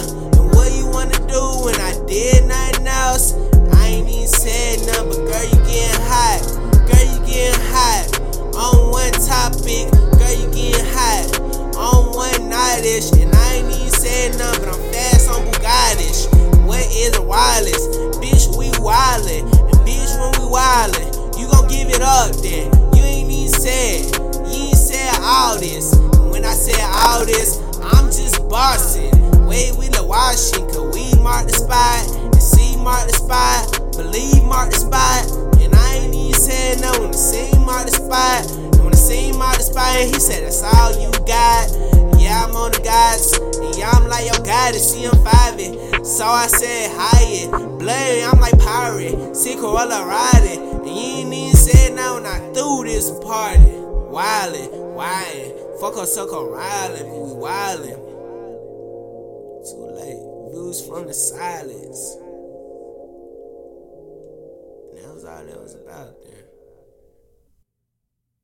And what you wanna do when I did nothing else? I ain't even said nothing, but girl, you getting hot. Girl, you getting hot. On one topic, girl, you getting hot. On one nightish, and I ain't even said nothing, but I'm fast on Bugattish. What is a wireless? Bitch, we wildin'. And bitch, when we wildin', you gon' give it up then. You ain't even said, you ain't said all this. And when I said all this, I'm just bossing. Wait, we the washing, cause we mark the spot. And see mark the spot, believe mark the spot. And I ain't even said no when the same mark the spot. And when the same mark the spot, he said, That's all you got. Yeah, I'm on the guys. And yeah, I'm like, yo, God, it's CM5. So I said, hi, blood, I'm like pirate. See Corolla riding. And you ain't even said no when I threw this party. Wildin', wildin'. Fuck her, suck her. We wildin'. From the silence. And that was all that was about.